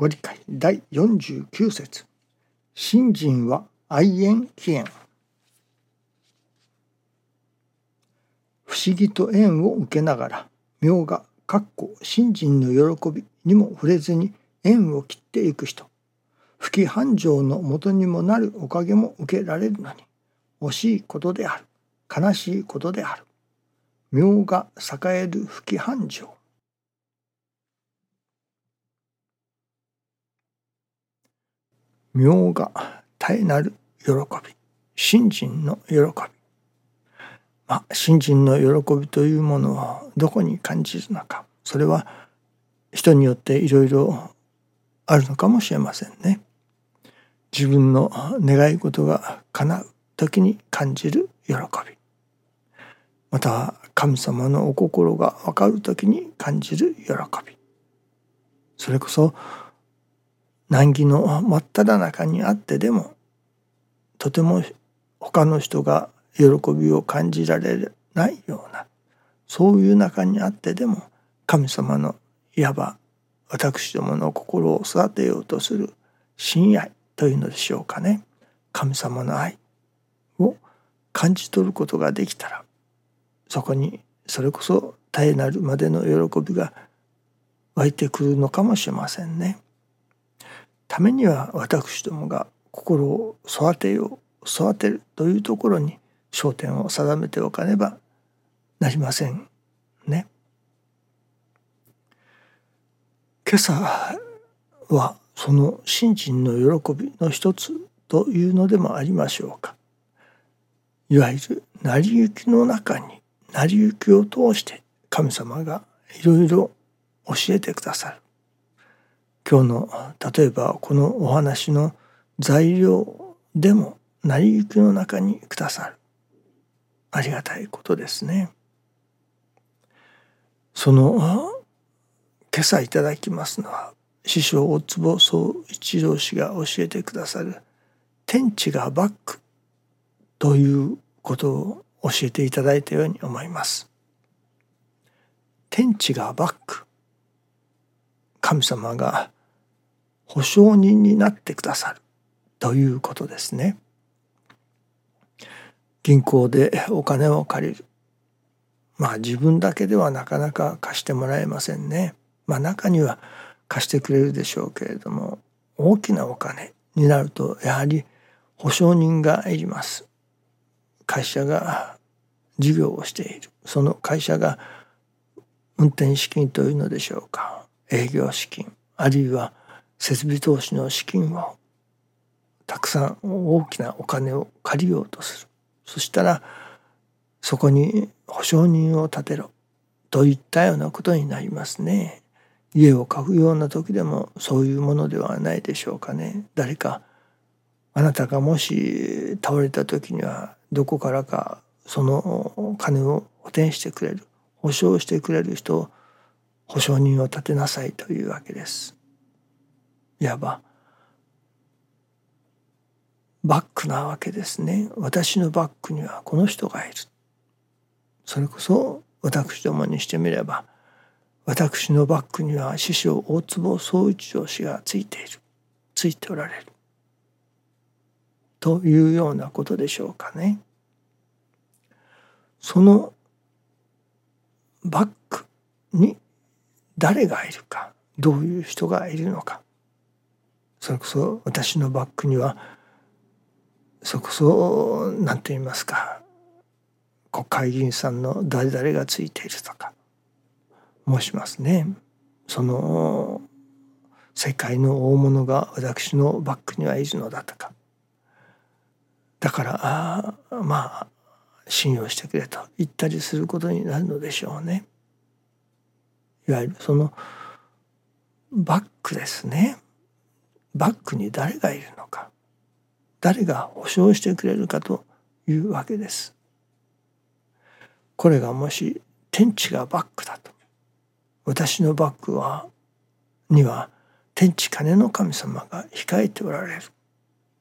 ご理解第49節。信心は愛縁起縁。不思議と縁を受けながら妙がかっこ信心の喜びにも触れずに縁を切っていく人。不規繁盛のもとにもなるおかげも受けられるのに惜しいことである。悲しいことである。妙が栄える不規繁盛。妙が絶えなる喜び。信心の喜び。まあ信心の喜びというものをどこに感じるのか。それは人によっていろいろあるのかもしれませんね。自分の願い事が叶う時に感じる喜び。または神様のお心が分かる時に感じる喜び。それこそ難儀の真っ只中にあってでもとても他の人が喜びを感じられないようなそういう中にあってでも神様のいわば私どもの心を育てようとする親愛というのでしょうかね神様の愛を感じ取ることができたらそこにそれこそ絶えなるまでの喜びが湧いてくるのかもしれませんね。ためには私どもが心を育てよう育てるというところに焦点を定めておかねばなりませんね。今朝はその信心の喜びの一つというのでもありましょうか。いわゆる成り行きの中に成り行きを通して神様がいろいろ教えてくださる。今日の例えばこのお話の材料でも成り行きの中にくださるありがたいことですね。その今朝いただきますのは師匠大坪総一郎氏が教えてくださる「天地がバック」ということを教えていただいたように思います。天地がバック神様が保証人になってくださるということですね。銀行でお金を借りる。まあ自分だけではなかなか貸してもらえませんね。まあ中には貸してくれるでしょうけれども大きなお金になるとやはり保証人がいります。会社が事業をしているその会社が運転資金というのでしょうか営業資金あるいは設備投資の資金をたくさん大きなお金を借りようとするそしたらそこに保証人を立てろといったようなことになりますね。家を買うような時でもそういうものではないでしょうかね。誰かあなたがもし倒れた時にはどこからかその金を補填してくれる保証してくれる人を保証人を立てなさいというわけです。いわばバックなわけですね。私のバックにはこの人がいる。それこそ私どもにしてみれば私のバックには師匠大坪総一郎氏がついている。ついておられる。というようなことでしょうかね。そのバックに誰がいるかどういう人がいるのか。それこそ私のバックにはそこそ何て言いますか国会議員さんの誰々がついているとか申しますね。その世界の大物が私のバックにはいるのだとかだからまあ信用してくれと言ったりすることになるのでしょうね。いわゆるそのバックですね。バックに誰がいるのか誰が保証してくれるかというわけです。これがもし天地がバックだと私のバックはには天地金の神様が控えておられる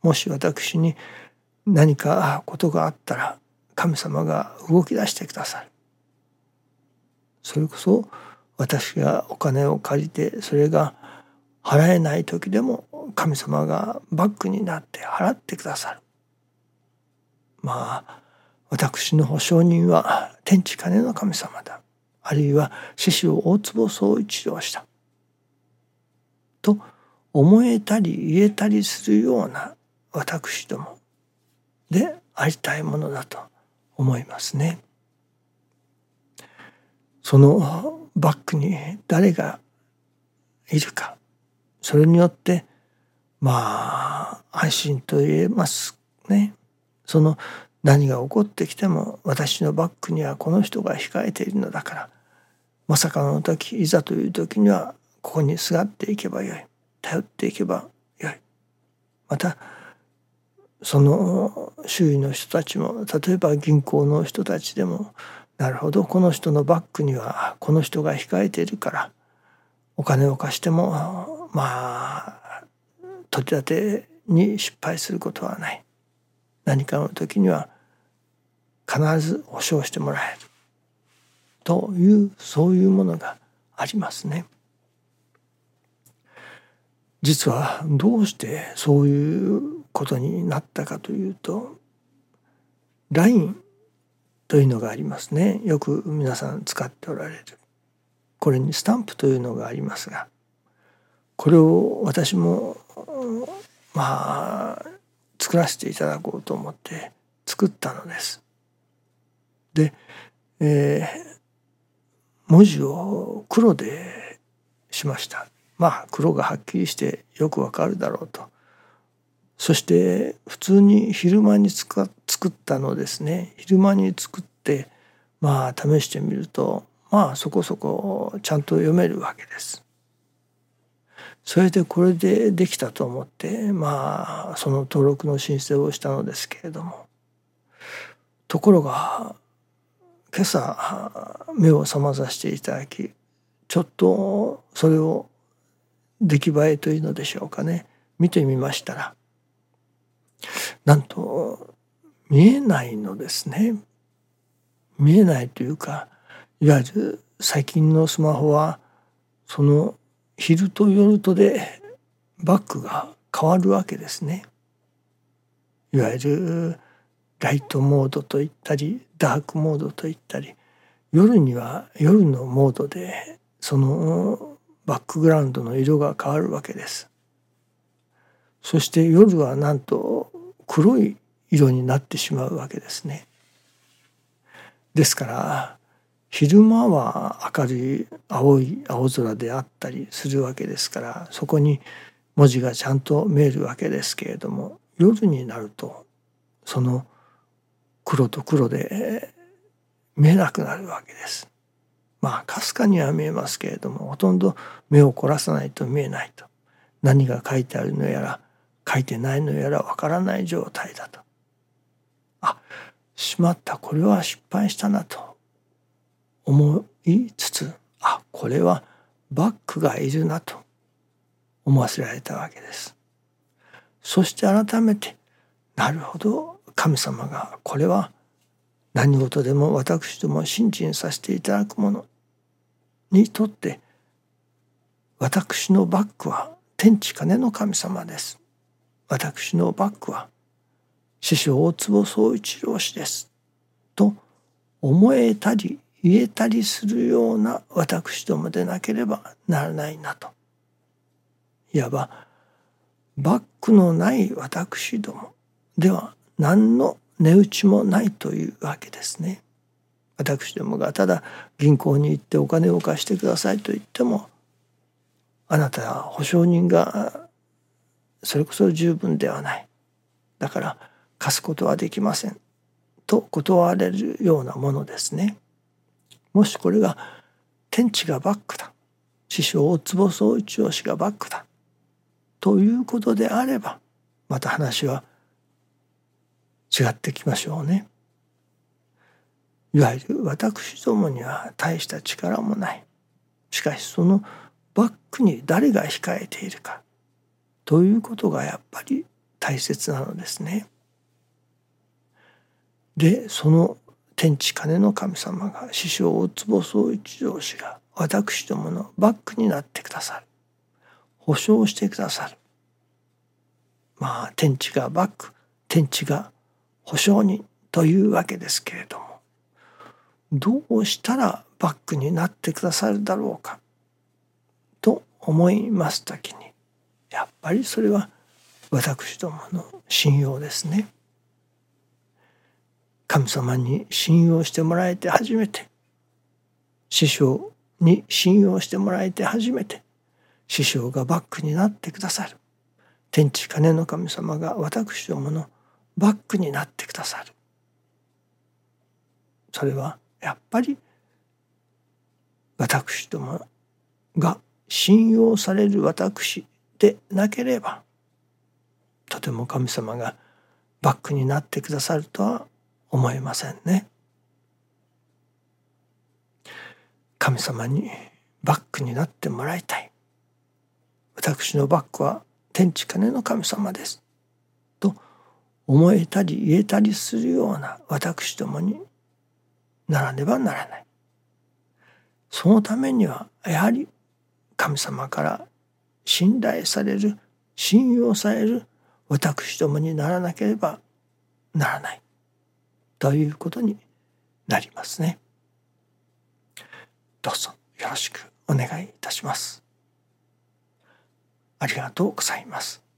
もし私に何かことがあったら神様が動き出してくださるそれこそ私がお金を借りてそれが払えない時でも神様がバックになって払ってくださる。まあ私の保証人は天地金の神様だ。あるいは獅子を大坪総一郎した。と思えたり言えたりするような私どもでありたいものだと思いますね。そのバックに誰がいるかそれによってまあ安心と言えますね。その何が起こってきても私のバックにはこの人が控えているのだから。まさかの時いざという時にはここにすがっていけばよい。頼っていけばよい。またその周囲の人たちも例えば銀行の人たちでもなるほどこの人のバックにはこの人が控えているから。お金を貸してもまあ取り立てに失敗することはない。何かの時には必ず保証してもらえる。というそういうものがありますね。実はどうしてそういうことになったかというと LINE というのがありますね。よく皆さん使っておられる。これにスタンプというのがありますがこれを私もまあ作らせていただこうと思って作ったのです。で、えー、文字を黒でしました。まあ黒がはっきりしてよくわかるだろうと。そして普通に昼間に作ったのですね昼間に作ってまあ試してみるとまあそこそこちゃんと読めるわけです。それでこれでできたと思ってまあその登録の申請をしたのですけれども。ところが今朝目を覚まさせていただきちょっとそれを出来栄えというのでしょうかね。見てみましたらなんと見えないのですね。見えないというかいわゆる最近のスマホはその昼と夜とでバックが変わるわけですね。いわゆるライトモードと言ったりダークモードと言ったり夜には夜のモードでそのバックグラウンドの色が変わるわけです。そして夜はなんと黒い色になってしまうわけですね。ですから昼間は明るい青い青空であったりするわけですからそこに文字がちゃんと見えるわけですけれども夜になるとその黒と黒で見えなくなるわけです。まあかすかには見えますけれどもほとんど目を凝らさないと見えないと何が書いてあるのやら書いてないのやらわからない状態だと。あしまったこれは失敗したなと思いつつあこれはバックがいるなと思わせられたわけです。そして改めてなるほど神様がこれは何事でも私ども信心させていただくものにとって私のバックは天地金の神様です。私のバックは師匠大坪宗一郎氏です。と思えたり言えたりするような私どもでなければならないなといわばバックのない私どもでは何の値打ちもないというわけですね。私どもがただ銀行に行ってお金を貸してくださいと言ってもあなたは保証人がそれこそ十分ではないだから貸すことはできませんと断られるようなものですね。もしこれが天地がバックだ師匠大坪宗一郎氏がバックだということであればまた話は違ってきましょうね。いわゆる私どもには大した力もない。しかしそのバックに誰が控えているかということがやっぱり大切なのですね。でその天地金の神様が師匠大坪宗一郎氏が私どものバックになってくださる。保証してくださる。まあ天地がバック天地が保証人というわけですけれども。どうしたらバックになってくださるだろうか。と思います時に。やっぱりそれは私どもの信用ですね。神様に信用してもらえて初めて。師匠に信用してもらえて初めて。師匠がバックになってくださる。天地金の神様が私どものバックになってくださる。それはやっぱり私どもが信用される私でなければとても神様がバックになってくださるとは思えませんね。神様にバックになってもらいたい。私のバックは天地金の神様です。と思えたり言えたりするような私どもにならねばならない。そのためにはやはり神様から信頼される信用される私どもにならなければならないということになりますね。どうぞよろしくお願いいたします。ありがとうございます。